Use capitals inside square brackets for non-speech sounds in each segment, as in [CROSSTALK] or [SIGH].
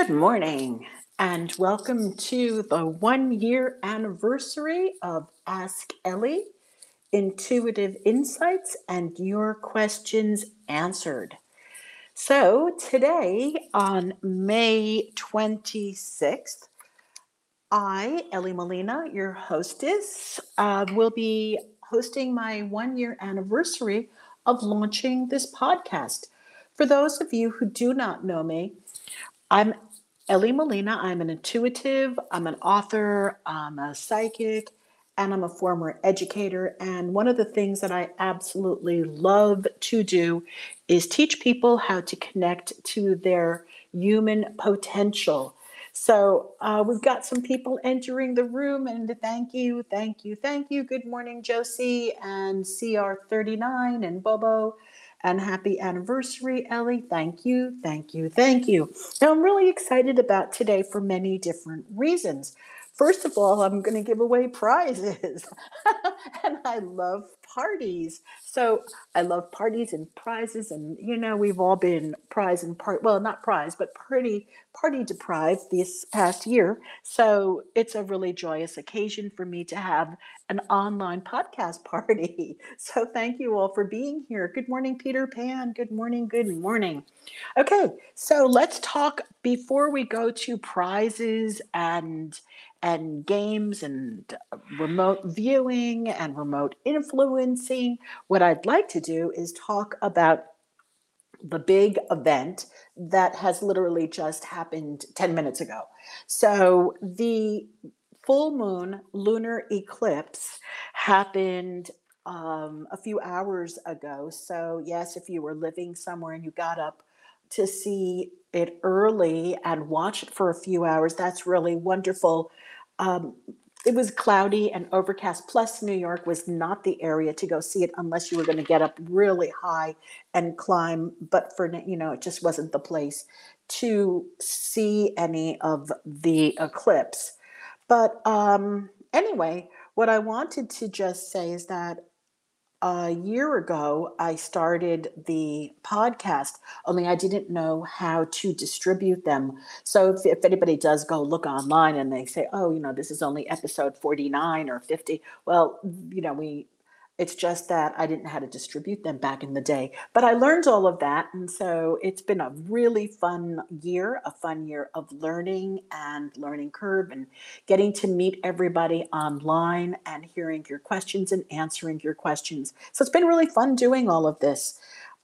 Good morning, and welcome to the one year anniversary of Ask Ellie Intuitive Insights and Your Questions Answered. So, today on May 26th, I, Ellie Molina, your hostess, uh, will be hosting my one year anniversary of launching this podcast. For those of you who do not know me, I'm Ellie Molina. I'm an intuitive, I'm an author, I'm a psychic, and I'm a former educator. And one of the things that I absolutely love to do is teach people how to connect to their human potential. So uh, we've got some people entering the room, and thank you, thank you, thank you. Good morning, Josie and CR39 and Bobo. And happy anniversary, Ellie. Thank you, thank you, thank you. Now, I'm really excited about today for many different reasons. First of all, I'm going to give away prizes. [LAUGHS] and I love parties. So I love parties and prizes. And, you know, we've all been prize and part, well, not prize, but pretty party deprived this past year. So it's a really joyous occasion for me to have an online podcast [LAUGHS] party. So thank you all for being here. Good morning, Peter Pan. Good morning. Good morning. Okay. So let's talk before we go to prizes and and games and remote viewing and remote influencing. What I'd like to do is talk about the big event that has literally just happened 10 minutes ago. So, the full moon lunar eclipse happened um, a few hours ago. So, yes, if you were living somewhere and you got up to see it early and watch it for a few hours, that's really wonderful um, it was cloudy and overcast. Plus, New York was not the area to go see it unless you were going to get up really high and climb. But for you know, it just wasn't the place to see any of the eclipse. But um, anyway, what I wanted to just say is that a year ago, I started the podcast, only I didn't know how to distribute them. So if, if anybody does go look online and they say, oh, you know, this is only episode 49 or 50, well, you know, we it's just that I didn't know how to distribute them back in the day. But I learned all of that. And so it's been a really fun year, a fun year of learning and learning curve and getting to meet everybody online and hearing your questions and answering your questions. So it's been really fun doing all of this.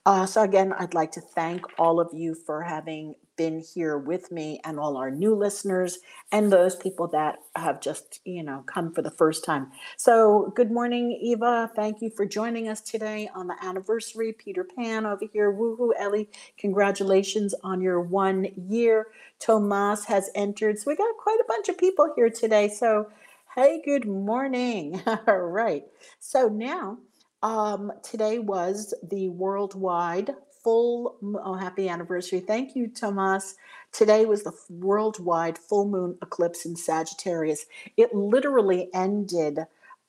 Uh, so, again, I'd like to thank all of you for having been here with me and all our new listeners and those people that have just, you know, come for the first time. So, good morning, Eva. Thank you for joining us today on the anniversary. Peter Pan over here. Woohoo, Ellie. Congratulations on your one year. Tomas has entered. So, we got quite a bunch of people here today. So, hey, good morning. [LAUGHS] all right. So, now, um, today was the worldwide full oh happy anniversary. Thank you tomas. Today was the worldwide full moon eclipse in sagittarius. It literally ended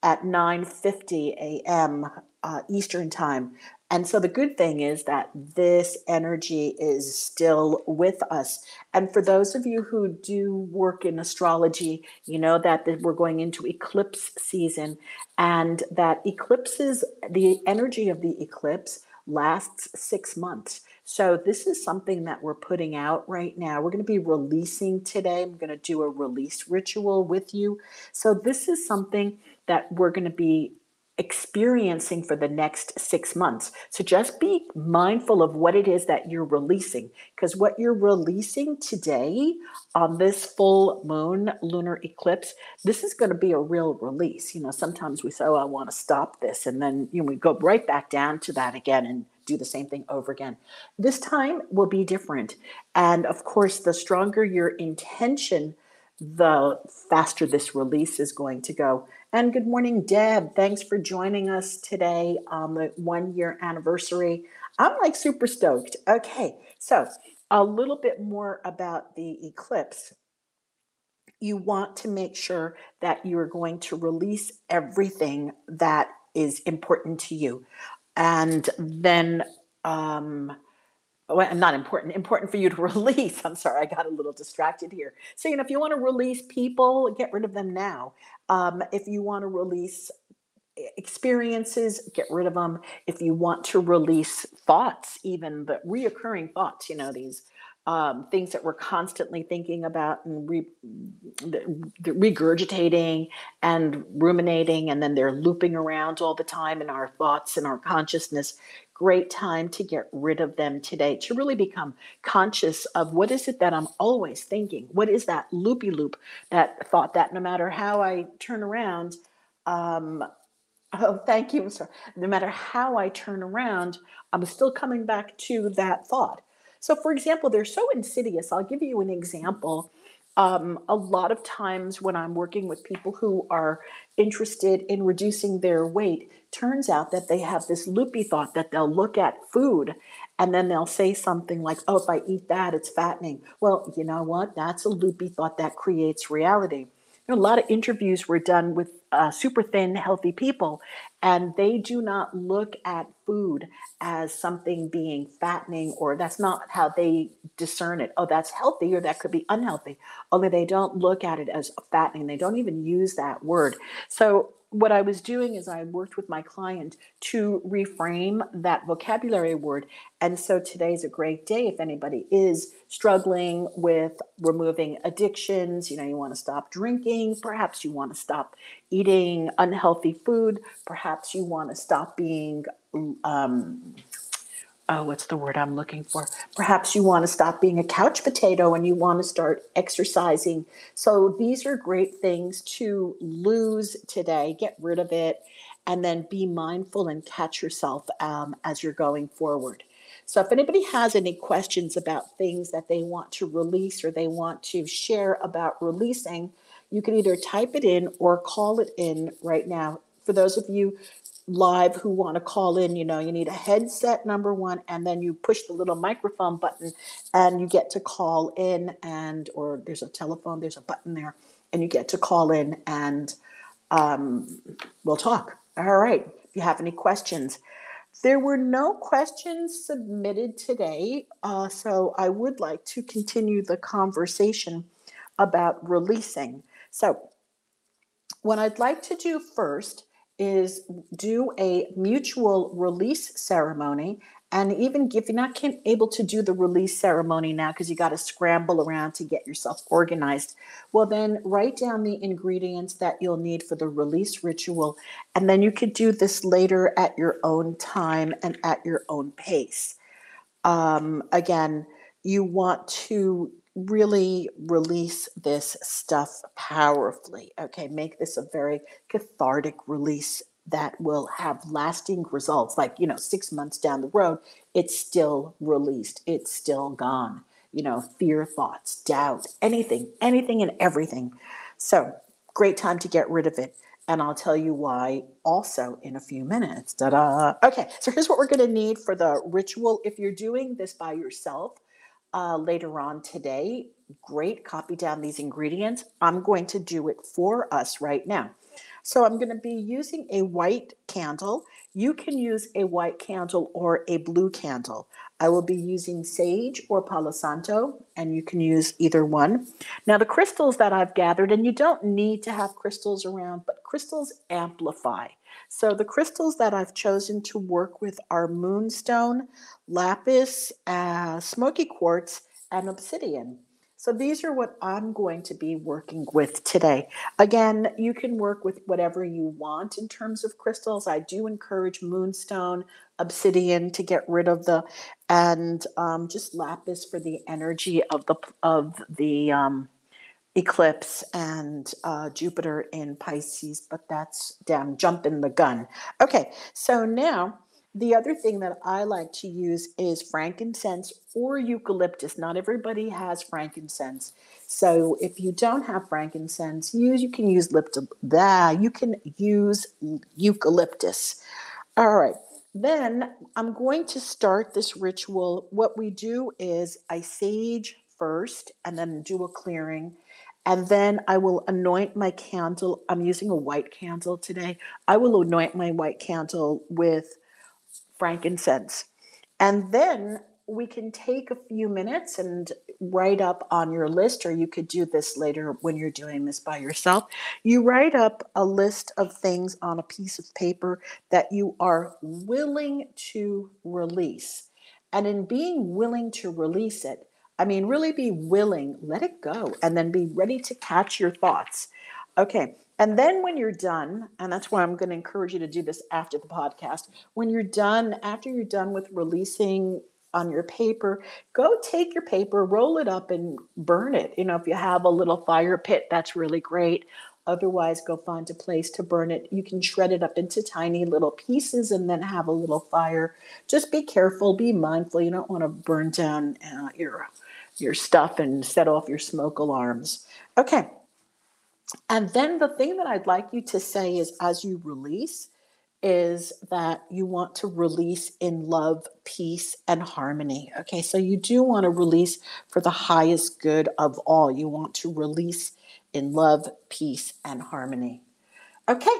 at 9:50 a.m. Uh, Eastern time. And so the good thing is that this energy is still with us. And for those of you who do work in astrology, you know that, we're going into eclipse season and that eclipses, the energy of the eclipse lasts six months. So, this is something that we're putting out right now. We're going to be releasing today. I'm going to do a release ritual with you. So, this is something that we're going to be experiencing for the next six months. So just be mindful of what it is that you're releasing, because what you're releasing today on this full moon lunar eclipse, this is going to be a real release. You know, sometimes we say, oh, I want to stop this. And then you know, we go right back down to that again and do the same thing over again. This time will be different. And of course, the stronger your intention, the faster this release is going to go. And good morning, Deb. Thanks for joining us today on the one year anniversary. I'm like super stoked. Okay, so a little bit more about the eclipse. You want to make sure that you're going to release everything that is important to you. And then um, well, not important, important for you to [LAUGHS] release. I'm sorry, I got a little distracted here. So, you know, if you want to release people, get rid of them now. Um, if you want to release experiences, get rid of them. If you want to release thoughts, even the reoccurring thoughts, you know, these um, things that we're constantly thinking about and re, the, the regurgitating and ruminating, and then they're looping around all the time in our thoughts and our consciousness. Great time to get rid of them today, to really become conscious of what is it that I'm always thinking? What is that loopy loop, that thought that no matter how I turn around, um, [LAUGHS] Oh, thank you, sir. No matter how I turn around, I'm still coming back to that thought. So, for example, they're so insidious. I'll give you an example. Um, a lot of times when I'm working with people who are interested in reducing their weight, turns out that they have this loopy thought that they'll look at food and then they'll say something like, oh, if I eat that, it's fattening. Well, you know what? That's a loopy thought that creates reality. Know, a lot of interviews were done with uh, super thin, healthy people, and they do not look at food as something being fattening, or that's not how they discern it. Oh, that's healthy, or that could be unhealthy. Only they don't look at it as fattening. They don't even use that word. So what I was doing is I worked with my client to reframe that vocabulary word. And so today is a great day if anybody is struggling with removing addictions. You know, you want to stop drinking, perhaps you want to stop eating unhealthy food, perhaps you want to stop being um, oh, what's the word I'm looking for? Perhaps you want to stop being a couch potato and you want to start exercising. So these are great things to lose today, get rid of it, and then be mindful and catch yourself um, as you're going forward. So if anybody has any questions about things that they want to release or they want to share about releasing, you can either type it in or call it in right now. For those of you live who want to call in, you know, you need a headset, number one, and then you push the little microphone button and you get to call in and, or there's a telephone, there's a button there, and you get to call in and um, we'll talk. All right. If you have any questions, there were no questions submitted today, uh, so I would like to continue the conversation about releasing. So, what I'd like to do first is do a mutual release ceremony and even if you're not able to do the release ceremony now because you got to scramble around to get yourself organized well then write down the ingredients that you'll need for the release ritual and then you could do this later at your own time and at your own pace. Um, again you want to really release this stuff powerfully. Okay, make this a very cathartic release that will have lasting results. Like, you know, six months down the road, it's still released, it's still gone. You know, fear thoughts, doubt, anything, anything and everything. So, great time to get rid of it. And I'll tell you why also in a few minutes. Ta da! Okay, so here's what we're going to need for the ritual. If you're doing this by yourself, uh, later on today. Great, copy down these ingredients. I'm going to do it for us right now. So I'm going to be using a white candle. You can use a white candle or a blue candle. I will be using sage or palo santo, and you can use either one. Now, the crystals that I've gathered, and you don't need to have crystals around, but crystals amplify. So the crystals that I've chosen to work with are moonstone, lapis, uh, smoky quartz, and obsidian. So these are what I'm going to be working with today. Again, you can work with whatever you want in terms of crystals. I do encourage moonstone, obsidian to get rid of the, and um, just lapis for the energy of the of the um, eclipse and uh, Jupiter in Pisces, but that's damn jumping the gun. Okay, so now the other thing that I like to use is frankincense or eucalyptus. Not everybody has frankincense. So if you don't have frankincense, use you can use lip that you can use eucalyptus. All right. Then I'm going to start this ritual. What we do is I sage first and then do a clearing and then I will anoint my candle. I'm using a white candle today. I will anoint my white candle with frankincense. And then we can take a few minutes and write up on your list, or you could do this later when you're doing this by yourself. You write up a list of things on a piece of paper that you are willing to release. And in being willing to release it, I mean, really be willing, let it go, and then be ready to catch your thoughts. Okay. And then when you're done, and that's why I'm going to encourage you to do this after the podcast, when you're done, after you're done with releasing on your paper, go take your paper, roll it up, and burn it. You know, if you have a little fire pit, that's really great. Otherwise, go find a place to burn it. You can shred it up into tiny little pieces and then have a little fire. Just be careful, be mindful. You don't want to burn down uh, your your stuff and set off your smoke alarms. Okay. And then the thing that I'd like you to say is as you release, is that you want to release in love, peace, and harmony. Okay, so you do want to release for the highest good of all. You want to release in love, peace, and harmony. Okay,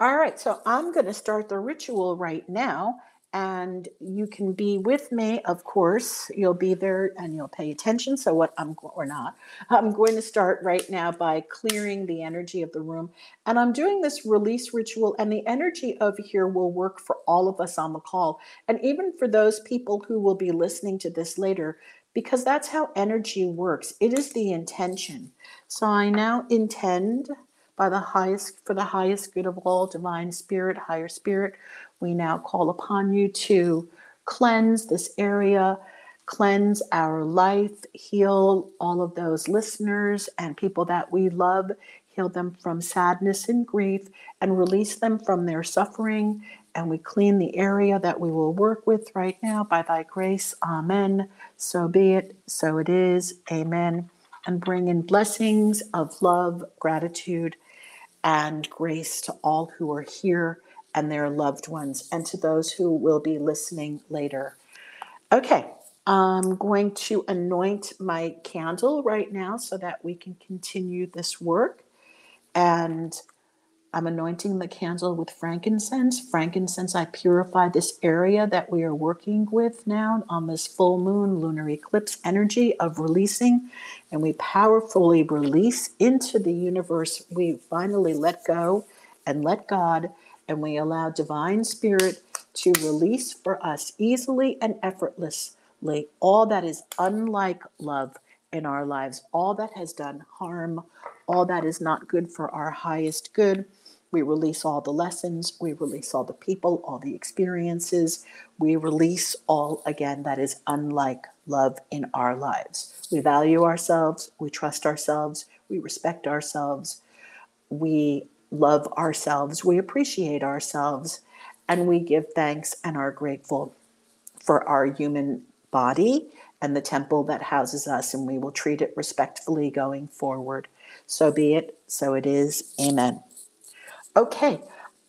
all right, so I'm going to start the ritual right now and you can be with me of course. You'll be there and you'll pay attention. So what i'm or not. I'm going to start right now by clearing the energy of the room. And i'm doing this release ritual and the energy of here will work for all of us on the call. And even for those people who will be listening to this later because that's how energy works. It is the intention. So i now intend by the highest for the highest good of all divine spirit higher spirit we now call upon you to cleanse this area, cleanse our life, heal all of those listeners and people that we love, heal them from sadness and grief, and release them from their suffering. And we clean the area that we will work with right now by thy grace. Amen. So be it, so it is. Amen. And bring in blessings of love, gratitude, and grace to all who are here and their loved ones, and to those who will be listening later. Okay, I'm going to anoint my candle right now so that we can continue this work. And I'm anointing the candle with frankincense. Frankincense, I purify this area that we are working with now on this full moon lunar eclipse energy of releasing. And we powerfully release into the universe. We finally let go and let God and we allow divine spirit to release for us easily and effortlessly all that is unlike love in our lives, all that has done harm, all that is not good for our highest good. We release all the lessons, we release all the people, all the experiences. We release all, again, that is unlike love in our lives. We value ourselves, we trust ourselves, we respect ourselves, we love ourselves, we appreciate ourselves, and we give thanks and are grateful for our human body and the temple that houses us, and we will treat it respectfully going forward. So be it, so it is. Amen. Okay,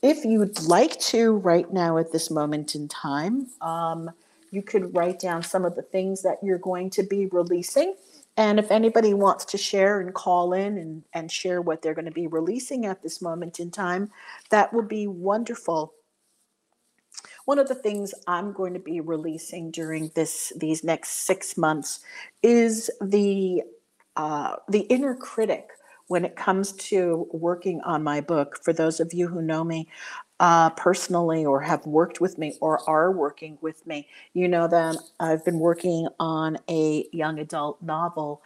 if you'd like to, right now at this moment in time, um, you could write down some of the things that you're going to be releasing and if anybody wants to share and call in and, and share what they're going to be releasing at this moment in time, that would be wonderful. One of the things I'm going to be releasing during this these next six months is the uh, the inner critic when it comes to working on my book. For those of you who know me, uh, personally or have worked with me or are working with me. You know that I've been working on a young adult novel,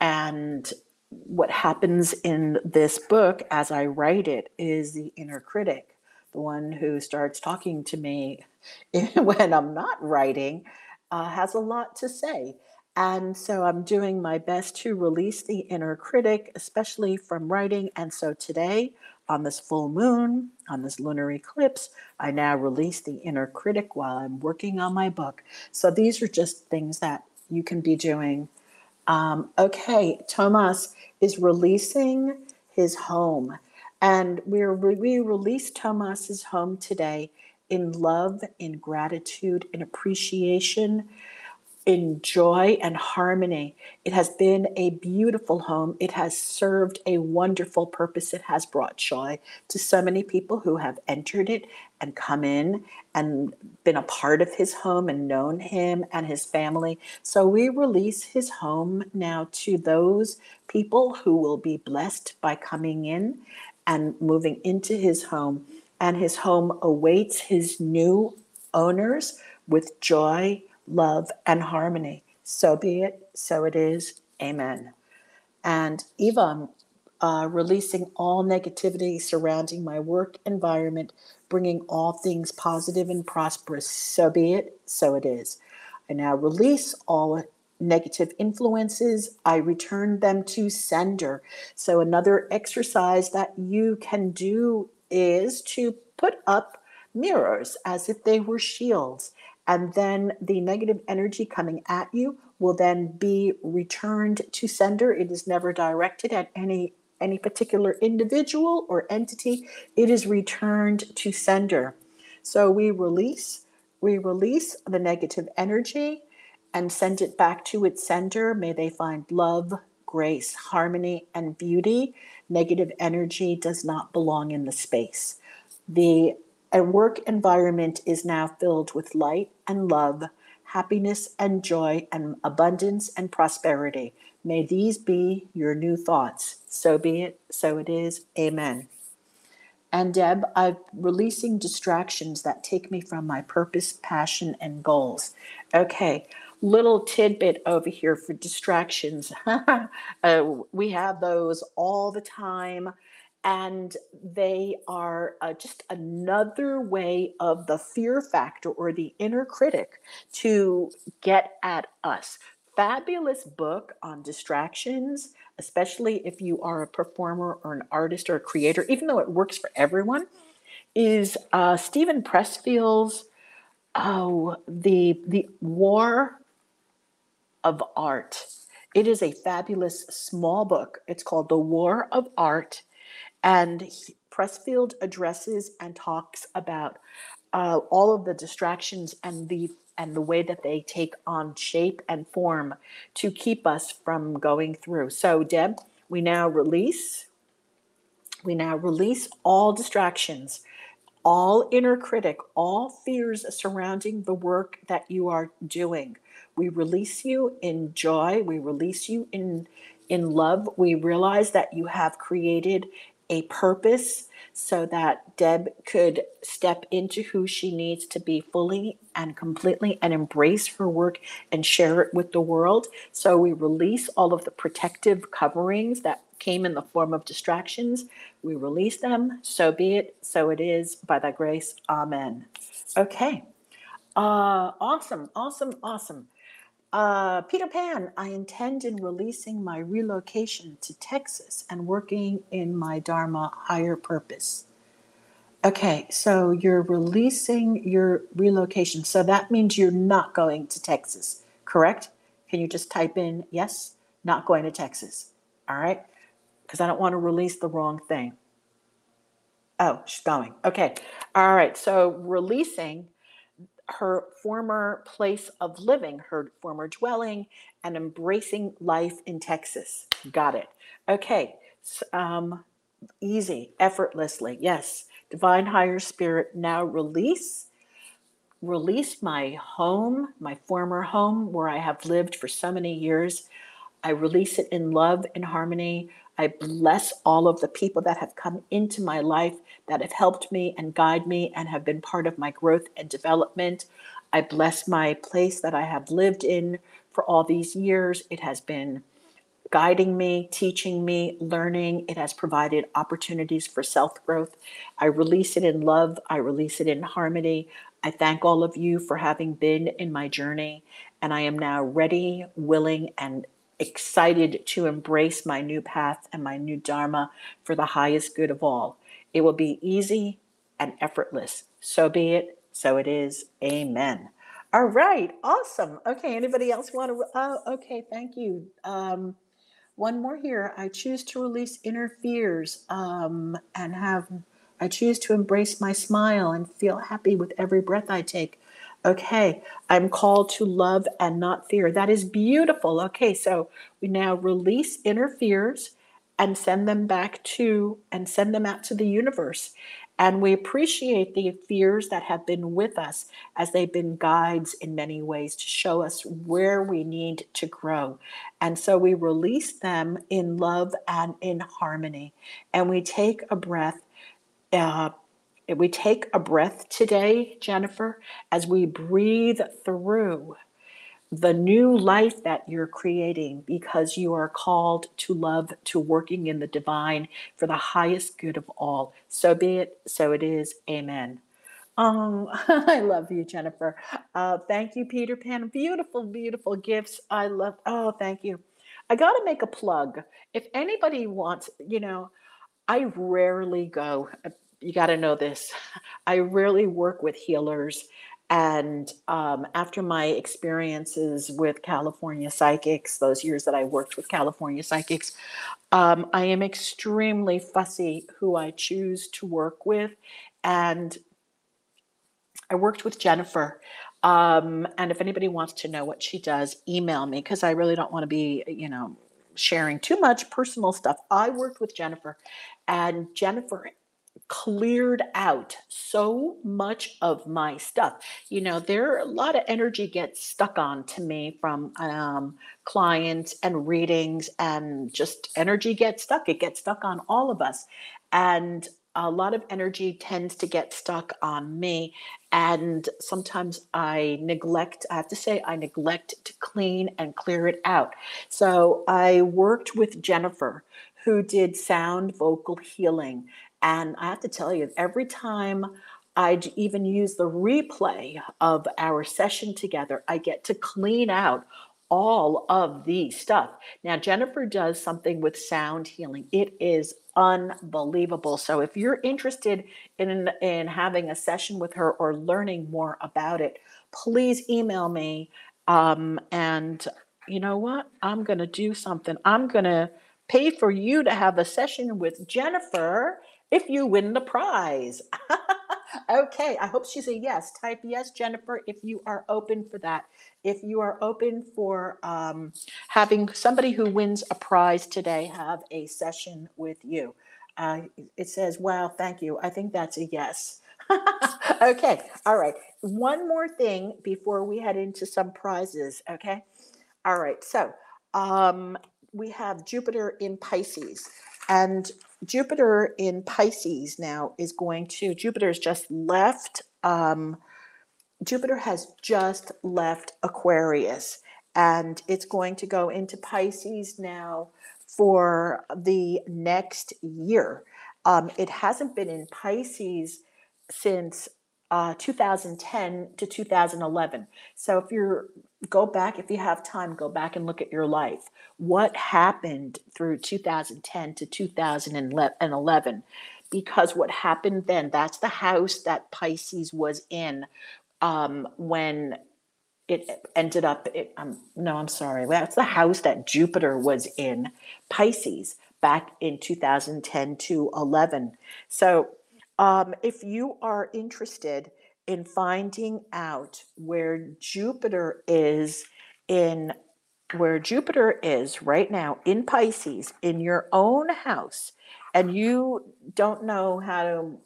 and what happens in this book as I write it is the inner critic, the one who starts talking to me [LAUGHS] when I'm not writing, uh, has a lot to say. And so I'm doing my best to release the inner critic, especially from writing. And so today, on this full moon, on this lunar eclipse, I now release the inner critic while I'm working on my book. So these are just things that you can be doing. Um, okay, Thomas is releasing his home. And we're, we release Thomas's home today in love, in gratitude, in appreciation in joy and harmony. It has been a beautiful home. It has served a wonderful purpose. It has brought joy to so many people who have entered it and come in and been a part of his home and known him and his family. So we release his home now to those people who will be blessed by coming in and moving into his home. And his home awaits his new owners with joy love, and harmony. So be it, so it is. Amen. And Eva, uh, releasing all negativity surrounding my work environment, bringing all things positive and prosperous. So be it, so it is. I now release all negative influences. I return them to sender. So, another exercise that you can do is to put up mirrors as if they were shields and then the negative energy coming at you will then be returned to sender. It is never directed at any any particular individual or entity. It is returned to sender. So we release we release the negative energy and send it back to its sender. May they find love grace harmony and beauty. Negative energy does not belong in the space. The work environment is now filled with light and love, happiness and joy, and abundance and prosperity. May these be your new thoughts. So be it, so it is. Amen. And Deb, I'm releasing distractions that take me from my purpose, passion, and goals. Okay, little tidbit over here for distractions. [LAUGHS] uh, we have those all the time and they are uh, just another way of the fear factor or the inner critic to get at us. Fabulous book on distractions, especially if you are a performer or an artist or a creator, even though it works for everyone, is uh, Steven Pressfield's oh the the War of Art. It is a fabulous small book. It's called The War of Art and Pressfield addresses and talks about uh, all of the distractions and the and the way that they take on shape and form to keep us from going through. So, Deb, we now release. We now release all distractions, all inner critic, all fears surrounding the work that you are doing. We release you in joy. We release you in in love. We realize that you have created a purpose so that Deb could step into who she needs to be fully and completely and embrace her work and share it with the world. So we release all of the protective coverings that came in the form of distractions. We release them. So be it. So it is by thy grace. Amen. Okay. Uh, awesome. Awesome. Awesome. Uh, Peter Pan, I intend in releasing my relocation to Texas and working in my Dharma higher purpose. Okay, so you're releasing your relocation. So that means you're not going to Texas, correct? Can you just type in yes, not going to Texas? All right, because I don't want to release the wrong thing. Oh, she's going. Okay, all right, so releasing her former place of living, her former dwelling, and embracing life in Texas. Got it. Okay. Um, easy, effortlessly. Yes. Divine higher spirit, now release. Release my home, my former home where I have lived for so many years. I release it in love and harmony. I bless all of the people that have come into my life that have helped me and guide me and have been part of my growth and development. I bless my place that I have lived in for all these years. It has been guiding me, teaching me, learning. It has provided opportunities for self growth. I release it in love, I release it in harmony. I thank all of you for having been in my journey, and I am now ready, willing, and excited to embrace my new path and my new Dharma for the highest good of all. It will be easy and effortless. So be it, so it is. Amen. All right, awesome. Okay, anybody else want to? Oh, okay, thank you. Um, one more here. I choose to release inner fears um, and have, I choose to embrace my smile and feel happy with every breath I take. Okay, I'm called to love and not fear. That is beautiful. Okay, so we now release inner fears and send them back to and send them out to the universe. And we appreciate the fears that have been with us as they've been guides in many ways to show us where we need to grow. And so we release them in love and in harmony. And we take a breath. Uh, we take a breath today, Jennifer, as we breathe through the new life that you're creating because you are called to love, to working in the divine for the highest good of all. So be it, so it is. Amen. Um, [LAUGHS] I love you, Jennifer. Uh, thank you, Peter Pan. Beautiful, beautiful gifts. I love, oh, thank you. I got to make a plug. If anybody wants, you know, I rarely go you got to know this. [LAUGHS] I rarely work with healers. And um, after my experiences with California psychics, those years that I worked with California psychics, um, I am extremely fussy who I choose to work with. And I worked with Jennifer. Um, and if anybody wants to know what she does, email me because I really don't want to be, you know, sharing too much personal stuff. I worked with Jennifer, and Jennifer cleared out so much of my stuff. You know, there a lot of energy gets stuck on to me from um, clients and readings, and just energy gets stuck. It gets stuck on all of us. And a lot of energy tends to get stuck on me. And sometimes I neglect, I have to say, I neglect to clean and clear it out. So I worked with Jennifer, who did sound vocal healing. And I have to tell you, every time I even use the replay of our session together, I get to clean out all of the stuff. Now, Jennifer does something with sound healing. It is unbelievable. So if you're interested in, in having a session with her or learning more about it, please email me. Um, and you know what? I'm going to do something. I'm going to pay for you to have a session with Jennifer if you win the prize. [LAUGHS] okay, I hope she's a yes. Type yes, Jennifer, if you are open for that. If you are open for um, having somebody who wins a prize today have a session with you. Uh, it says, wow, thank you. I think that's a yes. [LAUGHS] okay, all right. One more thing before we head into some prizes, okay? All right, so um, we have Jupiter in Pisces. And Jupiter in Pisces now is going to, Jupiter's just left, um, Jupiter has just left Aquarius and it's going to go into Pisces now for the next year. Um, it hasn't been in Pisces since uh, 2010 to 2011. So if you're go back, if you have time, go back and look at your life. What happened through 2010 to 2011? Because what happened then, that's the house that Pisces was in um, when it ended up, it, um, no, I'm sorry, that's the house that Jupiter was in, Pisces, back in 2010 to 11. So um, if you are interested in finding out where Jupiter is in where Jupiter is right now in Pisces in your own house and you don't know how to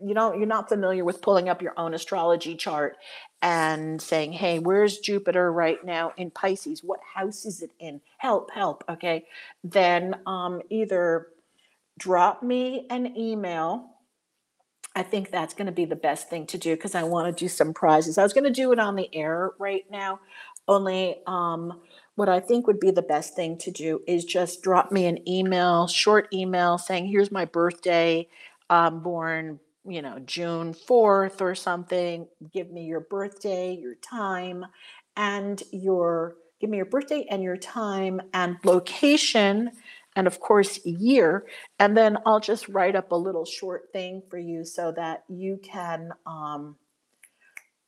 you don't you're not familiar with pulling up your own astrology chart and saying hey where's Jupiter right now in Pisces? What house is it in? Help help okay? Then um, either drop me an email I think that's going to be the best thing to do because I want to do some prizes. I was going to do it on the air right now, only um, what I think would be the best thing to do is just drop me an email, short email saying, here's my birthday. Born, you know, June 4th or something. Give me your birthday, your time, and your give me your birthday and your time and location and of course year. And then i'll just write up a little short thing for you so that you can um,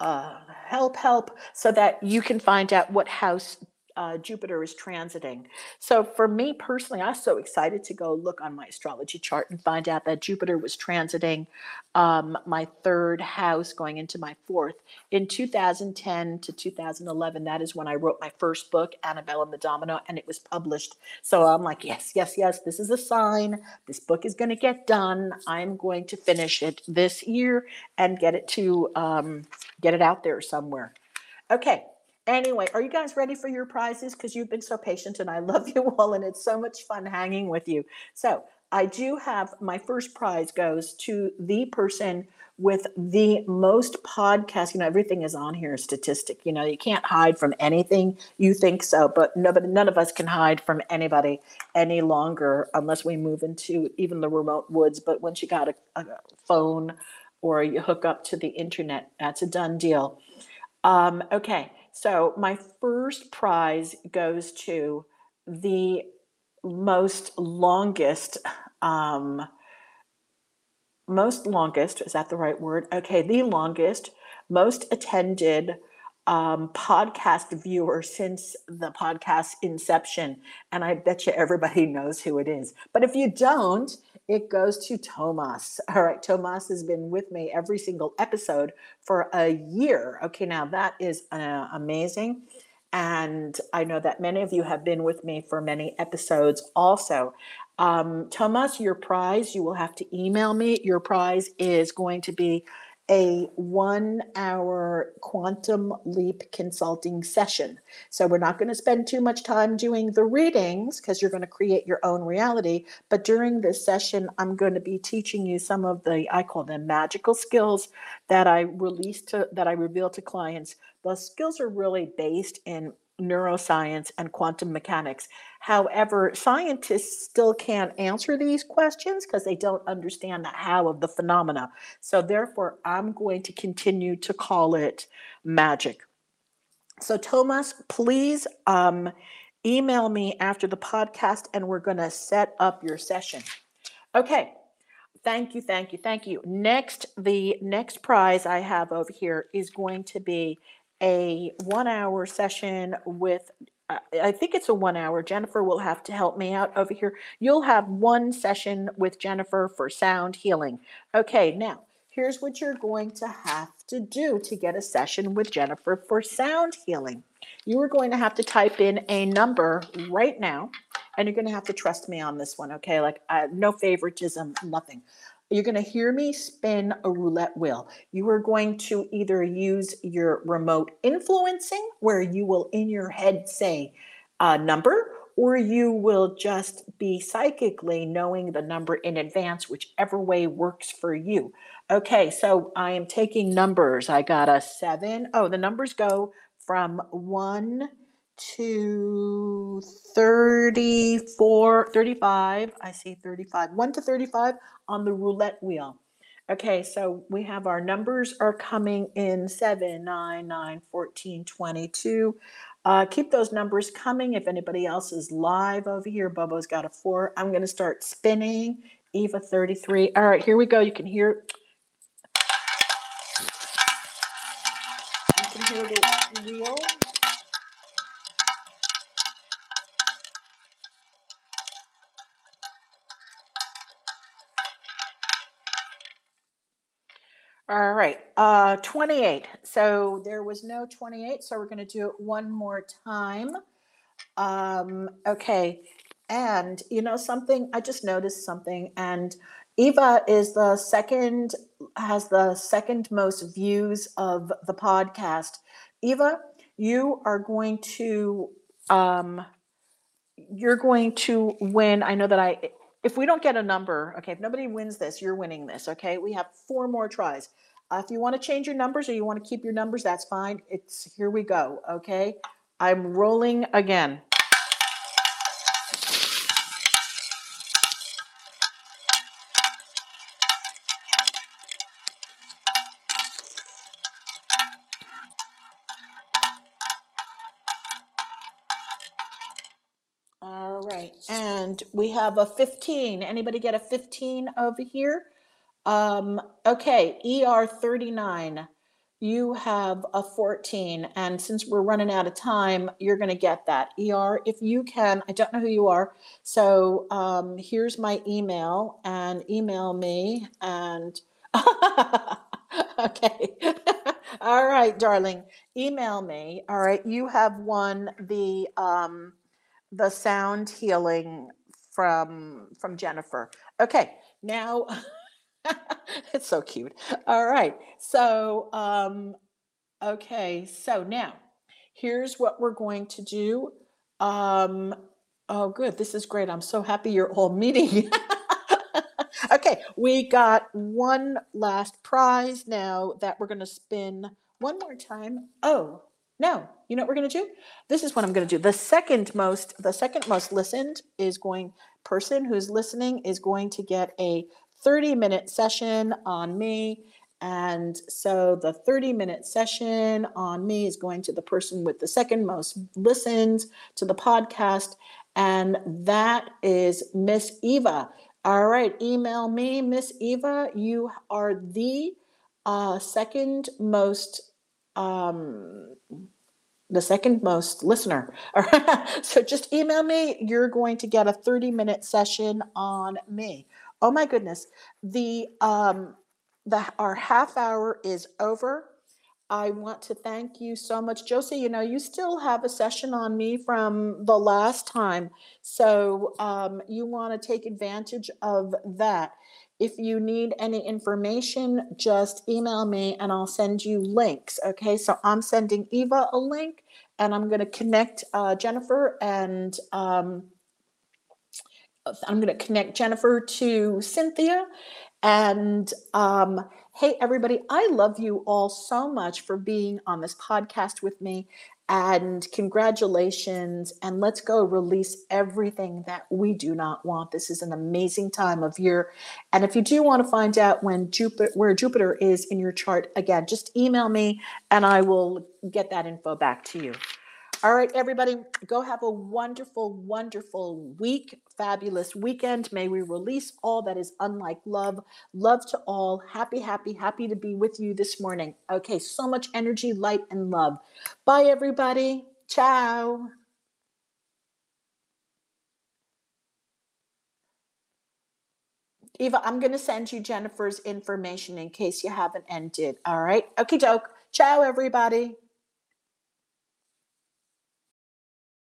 uh, help help so that you can find out what house uh, Jupiter is transiting. So for me personally, I was so excited to go look on my astrology chart and find out that Jupiter was transiting um, my third house going into my fourth. In 2010 to 2011, that is when I wrote my first book, Annabelle and the Domino, and it was published. So I'm like, yes, yes, yes, this is a sign. This book is going to get done. I'm going to finish it this year and get it to um, get it out there somewhere. Okay. Anyway, are you guys ready for your prizes? Because you've been so patient and I love [LAUGHS] you all and it's so much fun hanging with you. So I do have my first prize goes to the person with the most podcast. You know, everything is on here statistic. You know, you can't hide from anything. You think so, but nobody, none of us can hide from anybody any longer unless we move into even the remote woods. But once you got a, a phone or you hook up to the internet, that's a done deal. Um, okay, so my first prize goes to the most longest, um, most longest, is that the right word? Okay, the longest, most attended um, podcast viewer since the podcast inception. And I bet you everybody [LAUGHS] knows who it is. But if you don't, it goes to Tomas. [LAUGHS] All right, Tomas has been with me every single episode for a year. Okay, now that is uh, amazing. And I know that many of you have been with me for many episodes also. Um, Tomas, your prize, you will have to email me. Your prize is going to be a one hour quantum leap consulting session. So we're not going to spend too much time doing the readings because you're going to create your own reality. But during this session, I'm going to be teaching you some of the, I call them magical skills that I release to, that I reveal to clients. The skills are really based in neuroscience and quantum mechanics. However, scientists still can't answer these questions because they don't understand the how of the phenomena. So, therefore, I'm going to continue to call it magic. So, Thomas, please um, email me after the podcast and we're going to set up your session. Okay. Thank you, thank you, thank you. Next, the next prize I have over here is going to be a one hour session with I think it's a one hour. Jennifer will have to help me out over here. You'll have one session with Jennifer for sound healing. Okay, now here's what you're going to have to do to get a session with Jennifer for sound healing. You are going to have to type in a number right now, and you're going to have to trust me on this one, okay? Like, uh, no favoritism, nothing. You're going to hear me spin a roulette wheel. You are going to either use your remote influencing, where you will in your head say a number, or you will just be psychically knowing the number in advance, whichever way works for you. Okay, so I am taking numbers. I got a seven. Oh, the numbers go from one to 34, 35. I see 35, 1 to 35 on the roulette wheel. Okay, so we have our numbers are coming in 7, 9, 9, 14, 22. Uh, keep those numbers coming. If anybody else is live over here, Bobo's got a 4. I'm going to start spinning. Eva 33. All right, here we go. You can hear you can hear the wheel. All right, uh, 28. So there was no 28, so we're going to do it one more time. Um, okay, and you know something, I just noticed something, and Eva is the second, has the second most views of the podcast. Eva, you are going to, um, you're going to win. I know that I if we don't get a number, okay, if nobody wins this, you're winning this, okay? We have four more tries. Uh, if you want to change your numbers or you want to keep your numbers, that's fine. It's here we go, okay? I'm rolling again. Right, and we have a 15. Anybody get a 15 over here? Um, okay, ER 39. you have a 14 and since we're running out of time you're going to get that er if you can i don't know who you are so um, here's my email and email me and [LAUGHS] okay [LAUGHS] all right darling email me all right you have won the um, the sound healing from from jennifer okay now [LAUGHS] it's so cute. All right. So, um, okay. So now here's what we're going to do. Um, oh, good. This is great. I'm so happy you're all meeting. [LAUGHS] okay. We got one last prize now that we're going to spin one more time. Oh, no. You know what we're going to do? This is what I'm going to do. The second most, the second most listened is going person who's listening is going to get a 30 minute session on me. And so the 30 minute session on me is going to the person with the second most listens to the podcast. And that is Miss Eva. All right, email me, Miss Eva. You are the uh, second most um, the second most listener. [LAUGHS] so just email me. You're going to get a 30 minute session on me. Oh my goodness. The um the our half hour is over. I want to thank you so much. Josie, you know, you still have a session on me from the last time. So um, you want to take advantage of that. If you need any information, just email me and I'll send you links. Okay, so I'm sending Eva a link and I'm going to connect uh, Jennifer and um, I'm going to connect Jennifer to Cynthia. And um, hey, everybody, I love you all so much for being on this podcast with me. And congratulations. And let's go release everything that we do not want. This is an amazing time of year. And if you do want to find out when Jupiter, where Jupiter is in your chart, again, just email me and I will get that info back to you. All right, everybody, go have a wonderful, wonderful week, fabulous weekend. May we release all that is unlike love. Love to all. Happy, happy, happy to be with you this morning. Okay, so much energy, light, and love. Bye, everybody. Ciao. Eva, I'm going to send you Jennifer's information in case you haven't ended. All right. Okay, doke. Ciao, everybody.